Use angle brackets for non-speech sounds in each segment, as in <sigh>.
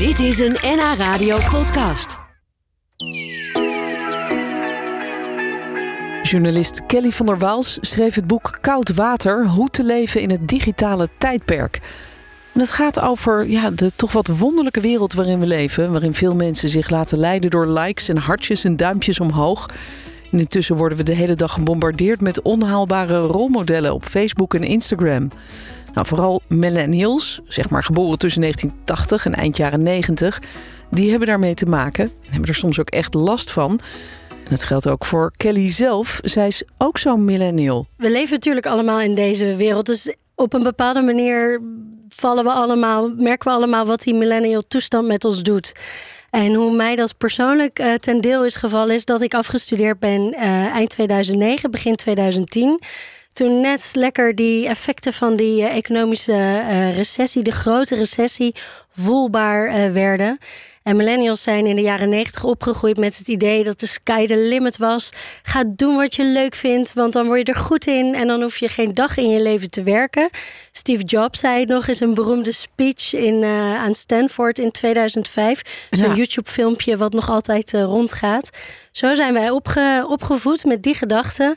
Dit is een NH Radio podcast. Journalist Kelly van der Waals schreef het boek Koud Water: Hoe te leven in het digitale tijdperk. En het gaat over ja, de toch wat wonderlijke wereld waarin we leven, waarin veel mensen zich laten leiden door likes en hartjes en duimpjes omhoog. En intussen worden we de hele dag gebombardeerd met onhaalbare rolmodellen op Facebook en Instagram. Nou, vooral millennials, zeg maar geboren tussen 1980 en eind jaren 90, die hebben daarmee te maken en hebben er soms ook echt last van. En dat geldt ook voor Kelly zelf. Zij is ook zo'n millennial. We leven natuurlijk allemaal in deze wereld. Dus op een bepaalde manier vallen we allemaal, merken we allemaal wat die millennial toestand met ons doet. En hoe mij dat persoonlijk uh, ten deel is gevallen, is dat ik afgestudeerd ben uh, eind 2009, begin 2010 toen net lekker die effecten van die uh, economische uh, recessie, de grote recessie, voelbaar uh, werden. En millennials zijn in de jaren negentig opgegroeid met het idee dat de sky the limit was. Ga doen wat je leuk vindt, want dan word je er goed in en dan hoef je geen dag in je leven te werken. Steve Jobs zei nog eens een beroemde speech in, aan Stanford in 2005. Zo'n ja. YouTube-filmpje wat nog altijd rondgaat. Zo zijn wij opge opgevoed met die gedachten.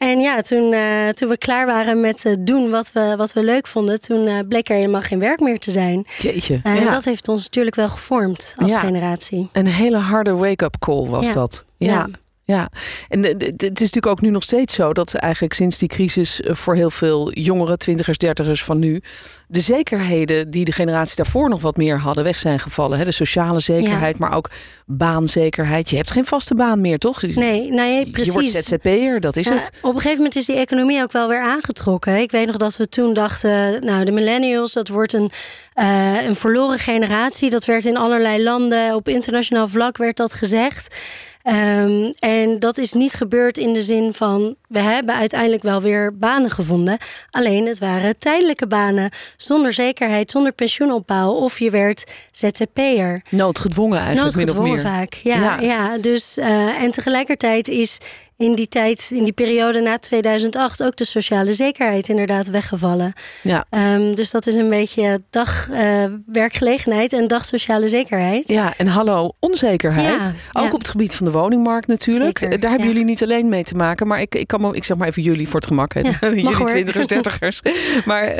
En ja, toen, uh, toen we klaar waren met uh, doen wat we, wat we leuk vonden, toen uh, bleek er helemaal geen werk meer te zijn. Jeetje. En ja. dat heeft ons natuurlijk wel gevormd als ja. generatie. Een hele harde wake-up call was ja. dat. Ja. Ja, en het is natuurlijk ook nu nog steeds zo dat eigenlijk sinds die crisis voor heel veel jongeren, twintigers, dertigers van nu, de zekerheden die de generatie daarvoor nog wat meer hadden weg zijn gevallen. De sociale zekerheid, ja. maar ook baanzekerheid. Je hebt geen vaste baan meer, toch? Nee, nee precies. Je wordt ZZP'er, dat is ja, het. Op een gegeven moment is die economie ook wel weer aangetrokken. Ik weet nog dat we toen dachten, nou de millennials, dat wordt een, uh, een verloren generatie. Dat werd in allerlei landen, op internationaal vlak werd dat gezegd. Um, en dat is niet gebeurd in de zin van we hebben uiteindelijk wel weer banen gevonden. Alleen het waren tijdelijke banen zonder zekerheid, zonder pensioenopbouw. Of je werd ZZP'er. Noodgedwongen eigenlijk. Noodgedwongen min of meer. vaak. Ja, ja. ja dus uh, en tegelijkertijd is in die tijd, in die periode na 2008, ook de sociale zekerheid inderdaad weggevallen. Ja. Um, dus dat is een beetje dag uh, werkgelegenheid en dag sociale zekerheid. Ja, en hallo onzekerheid. Ja, ook ja. op het gebied van de woningmarkt natuurlijk. Zeker, Daar hebben jullie niet alleen mee te maken. Maar ik, ik kan ik zeg maar even jullie voor het gemak. Hè. Ja, <laughs> jullie twintigers, dertigers. <laughs> maar uh,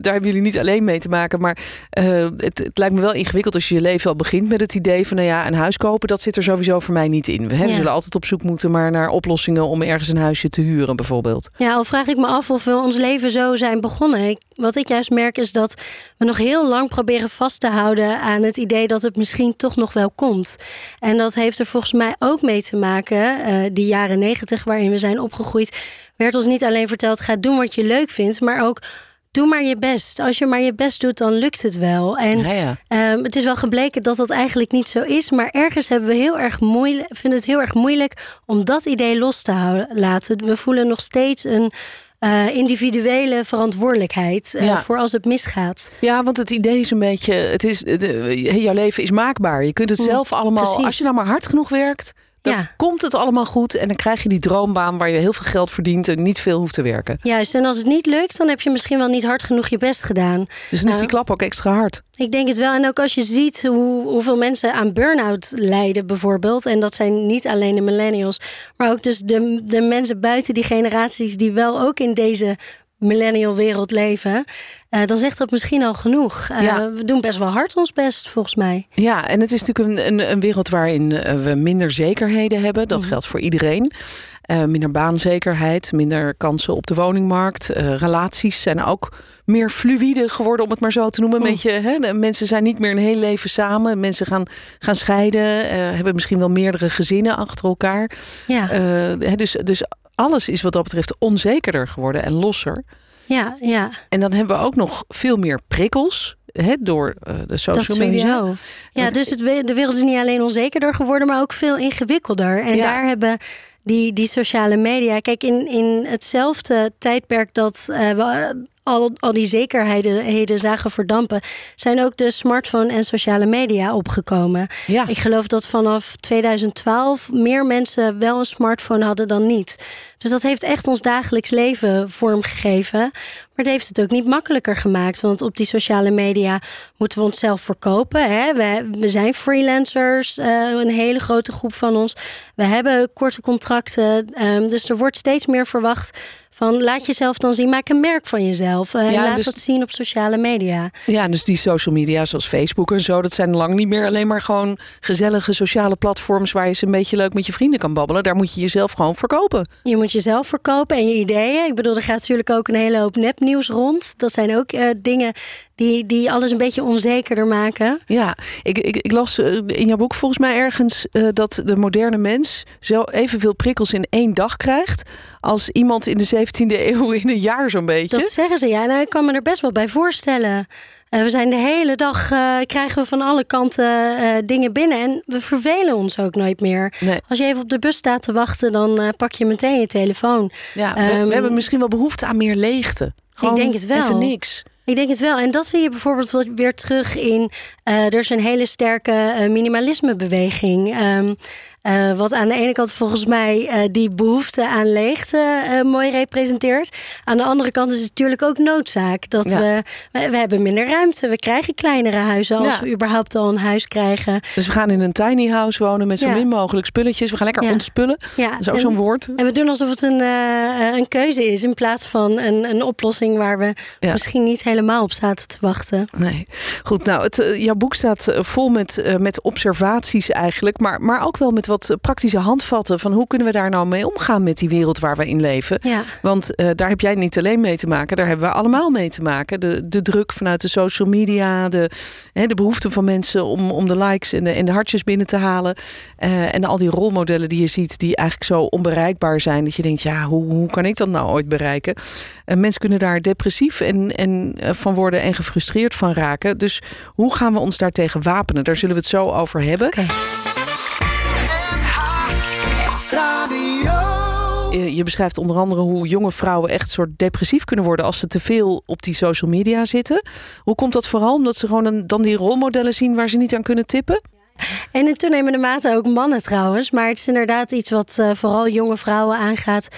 daar hebben jullie niet alleen mee te maken. Maar uh, het, het, lijkt me wel ingewikkeld als je je leven al begint met het idee van nou ja, een huis kopen, dat zit er sowieso voor mij niet in. We, Ja. zullen altijd op zoek moeten maar naar oplossingen om ergens een huisje te huren, bijvoorbeeld. Ja, al vraag ik me af of we ons leven zo zijn begonnen. Ik, wat ik juist merk is dat we nog heel lang proberen vast te houden aan het idee dat het misschien toch nog wel komt. En dat heeft er volgens mij ook mee te maken, uh, die jaren negentig waarin we zijn opgegroeid, werd ons niet alleen verteld: ga doen wat je leuk vindt, maar ook. Doe maar je best. Als je maar je best doet, dan lukt het wel. En Ja, ja. um, het is wel gebleken dat dat eigenlijk niet zo is. Maar ergens hebben we heel erg moeilijk, vinden het heel erg moeilijk om dat idee los te houden, laten. We voelen nog steeds een uh, individuele verantwoordelijkheid uh, Ja. voor als het misgaat. Ja, want het idee is een beetje, het is, de, jouw leven is maakbaar. Je kunt het Mm, zelf allemaal, precies. als je nou maar hard genoeg werkt, dan Ja. komt het allemaal goed. En dan krijg je die droombaan waar je heel veel geld verdient en niet veel hoeft te werken. Juist, en als het niet lukt, dan heb je misschien wel niet hard genoeg je best gedaan. Dus dan is Nou, die klap ook extra hard. Ik denk het wel. En ook als je ziet hoe, hoeveel mensen aan burn-out lijden, bijvoorbeeld. En dat zijn niet alleen de millennials, maar ook dus de, de mensen buiten die generaties die wel ook in deze millennial wereld leven. Uh, dan zegt dat misschien al genoeg. Uh, Ja. We doen best wel hard ons best, volgens mij. Ja, en het is natuurlijk een, een, een wereld waarin eh, we minder zekerheden hebben. Dat Mhm. geldt voor iedereen. Eh, minder baanzekerheid, minder kansen op de woningmarkt. Eh, relaties zijn ook meer fluïde geworden, om het maar zo te noemen. Een Mm. beetje, hè, mensen zijn niet meer een heel leven samen. Mensen gaan, gaan scheiden, eh, hebben misschien wel meerdere gezinnen achter elkaar. Ja, Eh, dus, dus alles is wat dat betreft onzekerder geworden en losser. Ja, ja. En dan hebben we ook nog veel meer prikkels door eh, de Dat social media. sowieso. Ja, Want- dus het, de wereld is niet alleen onzekerder geworden, maar ook veel ingewikkelder. En Ja. daar hebben die, die sociale media. Kijk, in, in hetzelfde tijdperk dat uh, we al, al die zekerheden zagen verdampen, zijn ook de smartphone en sociale media opgekomen. Ja. Ik geloof dat vanaf 2012 meer mensen wel een smartphone hadden dan niet. Dus dat heeft echt ons dagelijks leven vormgegeven. Maar het heeft het ook niet makkelijker gemaakt. Want op die sociale media moeten we onszelf verkopen. Hè? We, we zijn freelancers, uh, een hele grote groep van ons. We hebben korte contracten. Um, dus er wordt steeds meer verwacht van laat jezelf dan zien, maak een merk van jezelf. Uh, en laat dus, dat zien op sociale media. Ja, dus die social media zoals Facebook en zo, dat zijn lang niet meer alleen maar gewoon gezellige sociale platforms waar je ze een beetje leuk met je vrienden kan babbelen. Daar moet je jezelf gewoon verkopen. Je moet jezelf verkopen en je ideeën. Ik bedoel, er gaat natuurlijk ook een hele hoop nepnieuws rond. Dat zijn ook uh, dingen die, die alles een beetje onzekerder maken. Ja, ik, ik, ik las eh, in jouw boek volgens mij ergens uh, dat de moderne mens zo evenveel prikkels in één dag krijgt als iemand in de 17e <laughs> eeuw in een jaar zo'n beetje. Dat zeggen ze ja. Nou, ik kan me er best wel bij voorstellen. Uh, we zijn de hele dag uh, krijgen we van alle kanten dingen binnen en we vervelen ons ook nooit meer. Nee. Als je even op de bus staat te wachten, dan pak je meteen je telefoon. Ja, we, we, hebben misschien wel behoefte aan meer leegte. Gewoon ik denk het wel. Even niks. Ik denk het wel. En dat zie je bijvoorbeeld weer terug in. Uh, er is een hele sterke uh, minimalismebeweging. Um, uh, wat aan de ene kant volgens mij uh, die behoefte aan leegte uh, mooi representeert. Aan de andere kant is het natuurlijk ook noodzaak. Dat ja. we, we, we, hebben minder ruimte. We krijgen kleinere huizen als ja. we überhaupt al een huis krijgen. Dus we gaan in een tiny house wonen met zo ja. min mogelijk spulletjes. We gaan lekker ontspullen. Ja. Dat is ook zo'n woord. En we doen alsof het een, een keuze is in plaats van een, een oplossing waar we misschien niet helemaal op zaten te wachten. Nee. Goed, nou, het, jouw boek staat vol met, met observaties eigenlijk. Maar, maar ook wel met wat praktische handvatten van hoe kunnen we daar nou mee omgaan met die wereld waar we in leven. Ja. Want uh, daar heb jij niet alleen mee te maken, daar hebben we allemaal mee te maken. De, de druk vanuit de social media, de, hè, de behoefte van mensen om, om de likes en de, en de hartjes binnen te halen. Uh, en al die rolmodellen die je ziet, die eigenlijk zo onbereikbaar zijn, dat je denkt, ja, hoe, hoe kan ik dat nou ooit bereiken? Uh, mensen kunnen daar depressief en, en, van worden en gefrustreerd van raken. Dus hoe gaan we ons daartegen wapenen? Daar zullen we het zo over hebben. Okay. Je beschrijft onder andere hoe jonge vrouwen echt soort depressief kunnen worden als ze te veel op die social media zitten. Hoe komt dat vooral? Omdat ze gewoon dan die rolmodellen zien waar ze niet aan kunnen tippen? En in toenemende mate ook mannen trouwens. Maar het is inderdaad iets wat uh, vooral jonge vrouwen aangaat.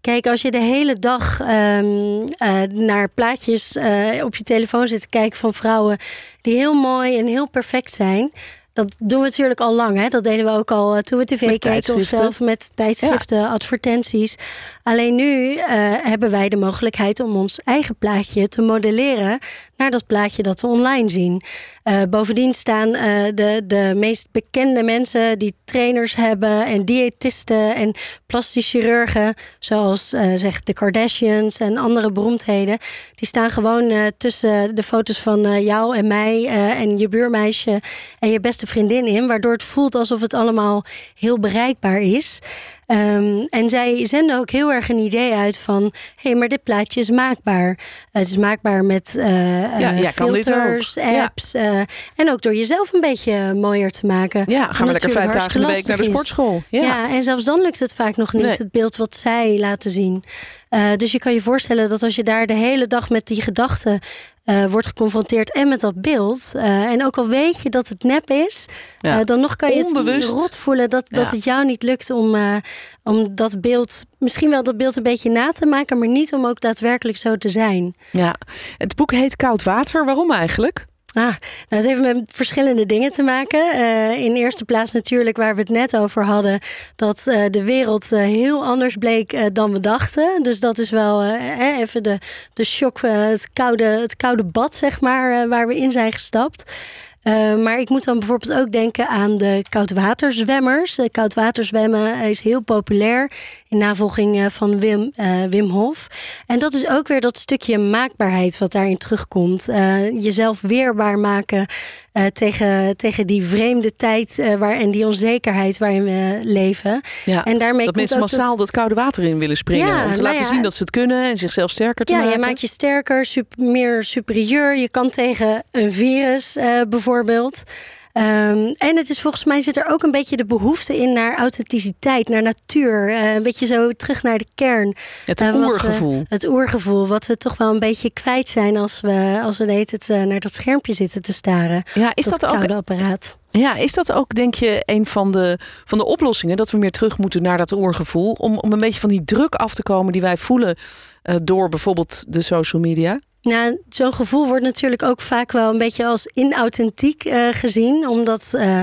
Kijk, als je de hele dag um, uh, naar plaatjes op je telefoon zit te kijken van vrouwen die heel mooi en heel perfect zijn dat doen we natuurlijk al lang. Hè? Dat deden we ook al uh, toen we tv keken of zelf met tijdschriften, ja. advertenties. Alleen nu uh, hebben wij de mogelijkheid om ons eigen plaatje te modelleren naar dat plaatje dat we online zien. Uh, bovendien staan de, de meest bekende mensen die trainers hebben en diëtisten en plastisch chirurgen, zoals zegt de Kardashians en andere beroemdheden, die staan gewoon tussen de foto's van jou en mij en je buurmeisje en je beste vriendin in, waardoor het voelt alsof het allemaal heel bereikbaar is. Um, en zij zenden ook heel erg een idee uit van: hé, hey, maar dit plaatje is maakbaar. Het is maakbaar met uh, ja, ja, filters, apps. Ja. Uh, en ook door jezelf een beetje mooier te maken. Ja, gaan we lekker vijf dagen in de week naar de sportschool. Ja. ja. en zelfs dan lukt het vaak nog niet, nee. het beeld wat zij laten zien. Dus je kan je voorstellen dat als je daar de hele dag met die gedachten uh, wordt geconfronteerd en met dat beeld. Uh, en ook al weet je dat het nep is, ja. uh, dan nog kan je Onbewust. het rot voelen dat, dat ja. het jou niet lukt om, om dat beeld, misschien wel dat beeld een beetje na te maken, maar niet om ook daadwerkelijk zo te zijn. Ja, het boek heet Koud Water. Waarom eigenlijk? Ah, nou, het heeft met verschillende dingen te maken. Uh, in eerste plaats natuurlijk waar we het net over hadden, dat uh, de wereld uh, heel anders bleek dan we dachten. Dus dat is wel even de, de shock, het, koude, het koude bad, zeg maar, waar we in zijn gestapt. Uh, maar ik moet dan bijvoorbeeld ook denken aan de koudwaterzwemmers. Uh, koudwaterzwemmen is heel populair in navolging uh, van Wim, Wim Hof. En dat is ook weer dat stukje maakbaarheid wat daarin terugkomt. jezelf weerbaar maken tegen, tegen die vreemde tijd waar, en die onzekerheid waarin we leven. Ja, en daarmee dat mensen massaal dat... dat... koude water in willen springen. Ja, om te nou laten zien dat ze het kunnen en zichzelf sterker te maken. Ja, je maakt je sterker, super, meer superieur. Je kan tegen een virus bijvoorbeeld Ehm, en het is volgens mij zit er ook een beetje de behoefte in naar authenticiteit, naar natuur. Uh, een beetje zo terug naar de kern. Het uh, oergevoel. We, het oergevoel, wat we toch wel een beetje kwijt zijn als we, als we de uh, naar dat schermpje zitten te staren. Ja, is dat, dat ook apparaat. Ja, is dat ook, denk je, een van de, van de oplossingen? Dat we meer terug moeten naar dat oorgevoel? Om, om een beetje van die druk af te komen die wij voelen uh, door bijvoorbeeld de social media? Nou, zo'n gevoel wordt natuurlijk ook vaak wel een beetje als inauthentiek uh, gezien. Omdat uh,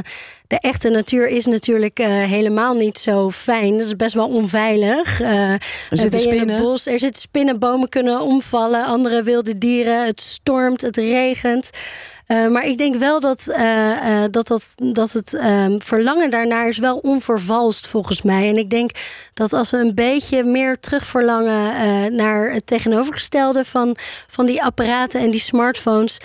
de echte natuur is natuurlijk uh, helemaal niet zo fijn. Dat is best wel onveilig. er zitten spinnen. In het bos, er zitten spinnen, bomen kunnen omvallen. Andere wilde dieren. Het stormt, het regent. Uh, maar ik denk wel dat, uh, uh, dat, dat, dat het ehm, verlangen daarnaar is wel onvervalst volgens mij. En ik denk dat als we een beetje meer terugverlangen naar het tegenovergestelde van, van die apparaten en die smartphones,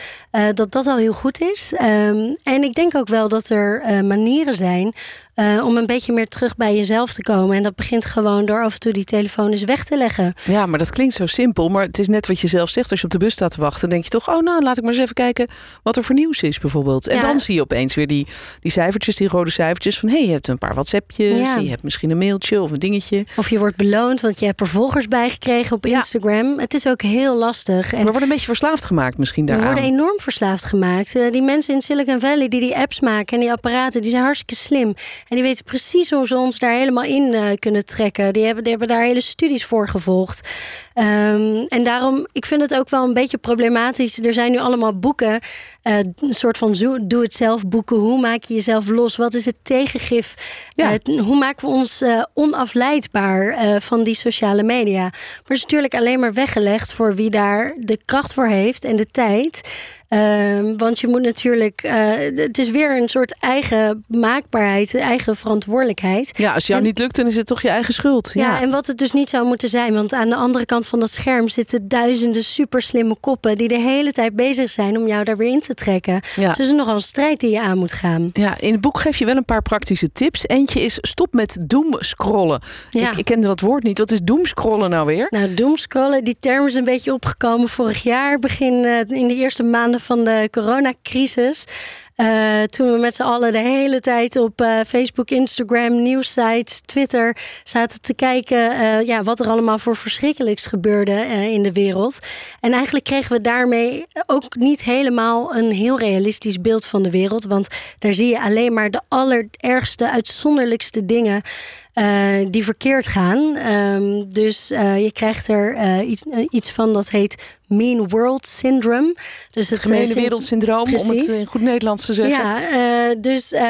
dat dat al heel goed is. Um, en ik denk ook wel dat er manieren zijn uh, om een beetje meer terug bij jezelf te komen. En dat begint gewoon door af en toe die telefoon eens weg te leggen. Ja, maar dat klinkt zo simpel. Maar het is net wat je zelf zegt. Als je op de bus staat te wachten, denk je toch: oh, nou, laat ik maar eens even kijken wat er voor nieuws is, bijvoorbeeld. En ja. dan zie je opeens weer die, die cijfertjes, die rode cijfertjes. Van hé, hey, je hebt een paar WhatsAppjes. Ja. Je hebt misschien een mailtje of een dingetje. Of je wordt beloond, want je hebt er volgers bij gekregen op Instagram. Het is ook heel lastig. En we worden een beetje verslaafd gemaakt, misschien daar. We worden enorm verslaafd gemaakt. Uh, die mensen in Silicon Valley die die apps maken en die apparaten, die zijn hartstikke slim. En die weten precies hoe ze ons daar helemaal in uh, kunnen trekken. Die hebben, die hebben daar hele studies voor gevolgd. Um, en daarom, ik vind het ook wel een beetje problematisch. Er zijn nu allemaal boeken, uh, een soort van doe-het-zelf boeken. Hoe maak je jezelf los? Wat is het tegengif? Ja. Uh, hoe maken we ons onafleidbaar van die sociale media? Maar het is natuurlijk alleen maar weggelegd voor wie daar de kracht voor heeft en de tijd. Uh, want je moet natuurlijk, uh, het is weer een soort eigen maakbaarheid, eigen verantwoordelijkheid. Ja, als jou en, niet lukt, dan is het toch je eigen schuld. Ja. ja. en wat het dus niet zou moeten zijn. Want aan de andere kant van dat scherm zitten duizenden superslimme koppen die de hele tijd bezig zijn om jou daar weer in te trekken. Ja. Dus het is nogal een strijd die je aan moet gaan. Ja, in het boek geef je wel een paar praktische tips. Eentje is stop met doomscrollen. Ja. Ik, ik kende dat woord niet. Wat is doomscrollen nou weer? Nou, doomscrollen, die term is een beetje opgekomen vorig jaar, begin uh, in de eerste maanden van de coronacrisis. Uh, toen we met z'n allen de hele tijd op uh, Facebook, Instagram, nieuwsites, Twitter zaten te kijken uh, ja, wat er allemaal voor verschrikkelijks gebeurde in de wereld. En eigenlijk kregen we daarmee ook niet helemaal een heel realistisch beeld van de wereld. Want daar zie je alleen maar de allerergste, uitzonderlijkste dingen. Uh, die verkeerd gaan. Um, dus uh, je krijgt er uh, iets, iets van dat heet Mean World Syndrome. Dus het, het gemene wereldsyndroom, om het in goed Nederlands te zeggen. Ja, dus um,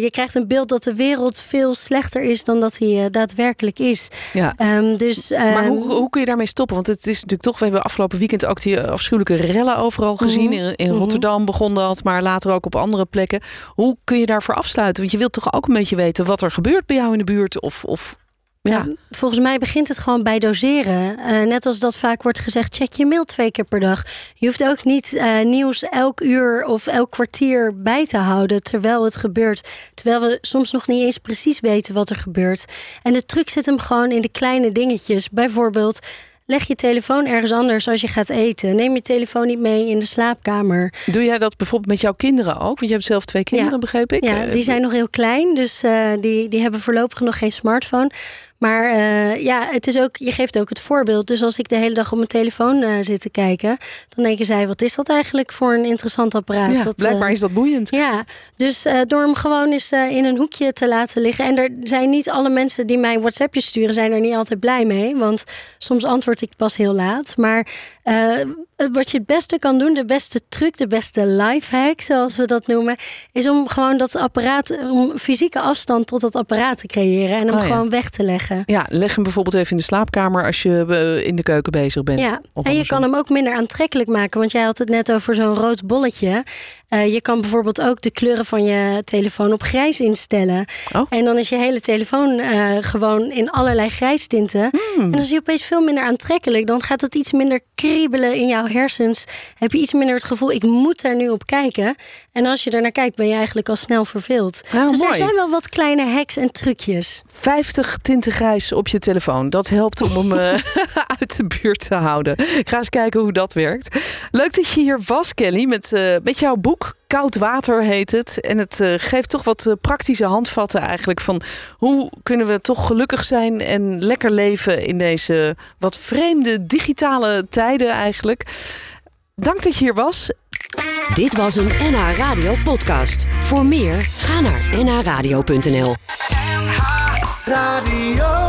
je krijgt een beeld dat de wereld veel slechter is dan dat hij daadwerkelijk is. Ja. Um, dus, maar hoe, hoe kun je daarmee stoppen? Want het is natuurlijk toch, we hebben afgelopen weekend ook die afschuwelijke rellen overal gezien. Mm -hmm. In, in Rotterdam mm -hmm. begon dat, maar later ook op andere plekken. Hoe kun je daarvoor afsluiten? Want je wilt toch ook een beetje weten wat er gebeurt bij jou in de buurt of, of ja. volgens mij begint het gewoon bij doseren. Uh, net als dat vaak wordt gezegd, check je mail twee keer per dag. Je hoeft ook niet uh, nieuws elk uur of elk kwartier bij te houden terwijl het gebeurt. Terwijl we soms nog niet eens precies weten wat er gebeurt. En de truc zit hem gewoon in de kleine dingetjes. Bijvoorbeeld Leg je telefoon ergens anders als je gaat eten. Neem je telefoon niet mee in de slaapkamer. Doe jij dat bijvoorbeeld met jouw kinderen ook? Want je hebt zelf twee kinderen, ja. begreep ik. Ja, die zijn nog heel klein. Dus uh, die, die hebben voorlopig nog geen smartphone. Maar uh, ja, het is ook, je geeft ook het voorbeeld. Dus als ik de hele dag op mijn telefoon uh, zit te kijken, dan denken zij: wat is dat eigenlijk voor een interessant apparaat? Ja, dat, blijkbaar is dat boeiend. Ja, dus door hem gewoon eens in een hoekje te laten liggen. En er zijn niet alle mensen die mij WhatsAppjes sturen, zijn er niet altijd blij mee. Want soms antwoord ik pas heel laat. Maar wat je het beste kan doen, de beste truc, de beste lifehack, zoals we dat noemen, is om gewoon dat apparaat, om fysieke afstand tot dat apparaat te creëren en hem oh, ja. gewoon weg te leggen. Ja, leg hem bijvoorbeeld even in de slaapkamer als je in de keuken bezig bent. Ja, en je kan hem ook minder aantrekkelijk maken, want jij had het net over zo'n rood bolletje. Uh, je kan bijvoorbeeld ook de kleuren van je telefoon op grijs instellen. Oh. En dan is je hele telefoon uh, gewoon in allerlei grijstinten. Hmm. En dan is hij opeens veel minder aantrekkelijk. Dan gaat het iets minder kriebelen in jouw hersens. Heb je iets minder het gevoel, ik moet daar nu op kijken. En als je er naar kijkt, ben je eigenlijk al snel verveeld. Oh, dus mooi. er zijn wel wat kleine hacks en trucjes. 50 tinten grijs op je telefoon. Dat helpt om hem uh, <laughs> uit de buurt te houden. Ik ga eens kijken hoe dat werkt. Leuk dat je hier was, Kelly, met, met jouw boek. Koud water heet het. En het uh, geeft toch wat uh, praktische handvatten eigenlijk van hoe kunnen we toch gelukkig zijn en lekker leven in deze wat vreemde digitale tijden eigenlijk. Dank dat je hier was. Dit was een NH Radio podcast. Voor meer, ga naar nhradio.nl. NH Radio